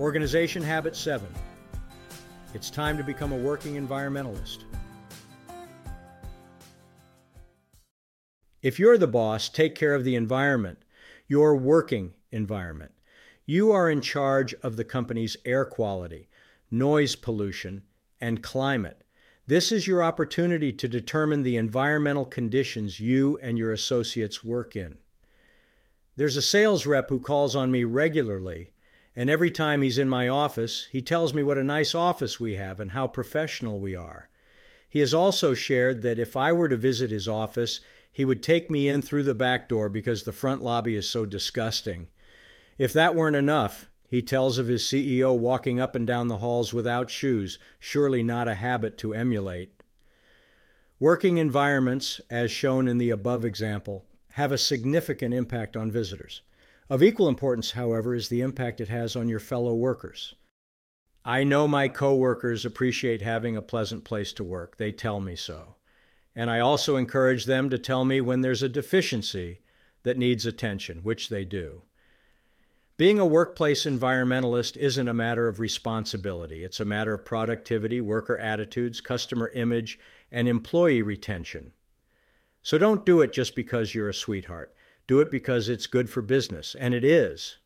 Organization Habit 7 It's time to become a working environmentalist. If you're the boss, take care of the environment, your working environment. You are in charge of the company's air quality, noise pollution, and climate. This is your opportunity to determine the environmental conditions you and your associates work in. There's a sales rep who calls on me regularly and every time he's in my office, he tells me what a nice office we have and how professional we are. He has also shared that if I were to visit his office, he would take me in through the back door because the front lobby is so disgusting. If that weren't enough, he tells of his CEO walking up and down the halls without shoes, surely not a habit to emulate. Working environments, as shown in the above example, have a significant impact on visitors. Of equal importance, however, is the impact it has on your fellow workers. I know my coworkers appreciate having a pleasant place to work. They tell me so. And I also encourage them to tell me when there's a deficiency that needs attention, which they do. Being a workplace environmentalist isn't a matter of responsibility. It's a matter of productivity, worker attitudes, customer image, and employee retention. So don't do it just because you're a sweetheart. Do it because it's good for business, and it is.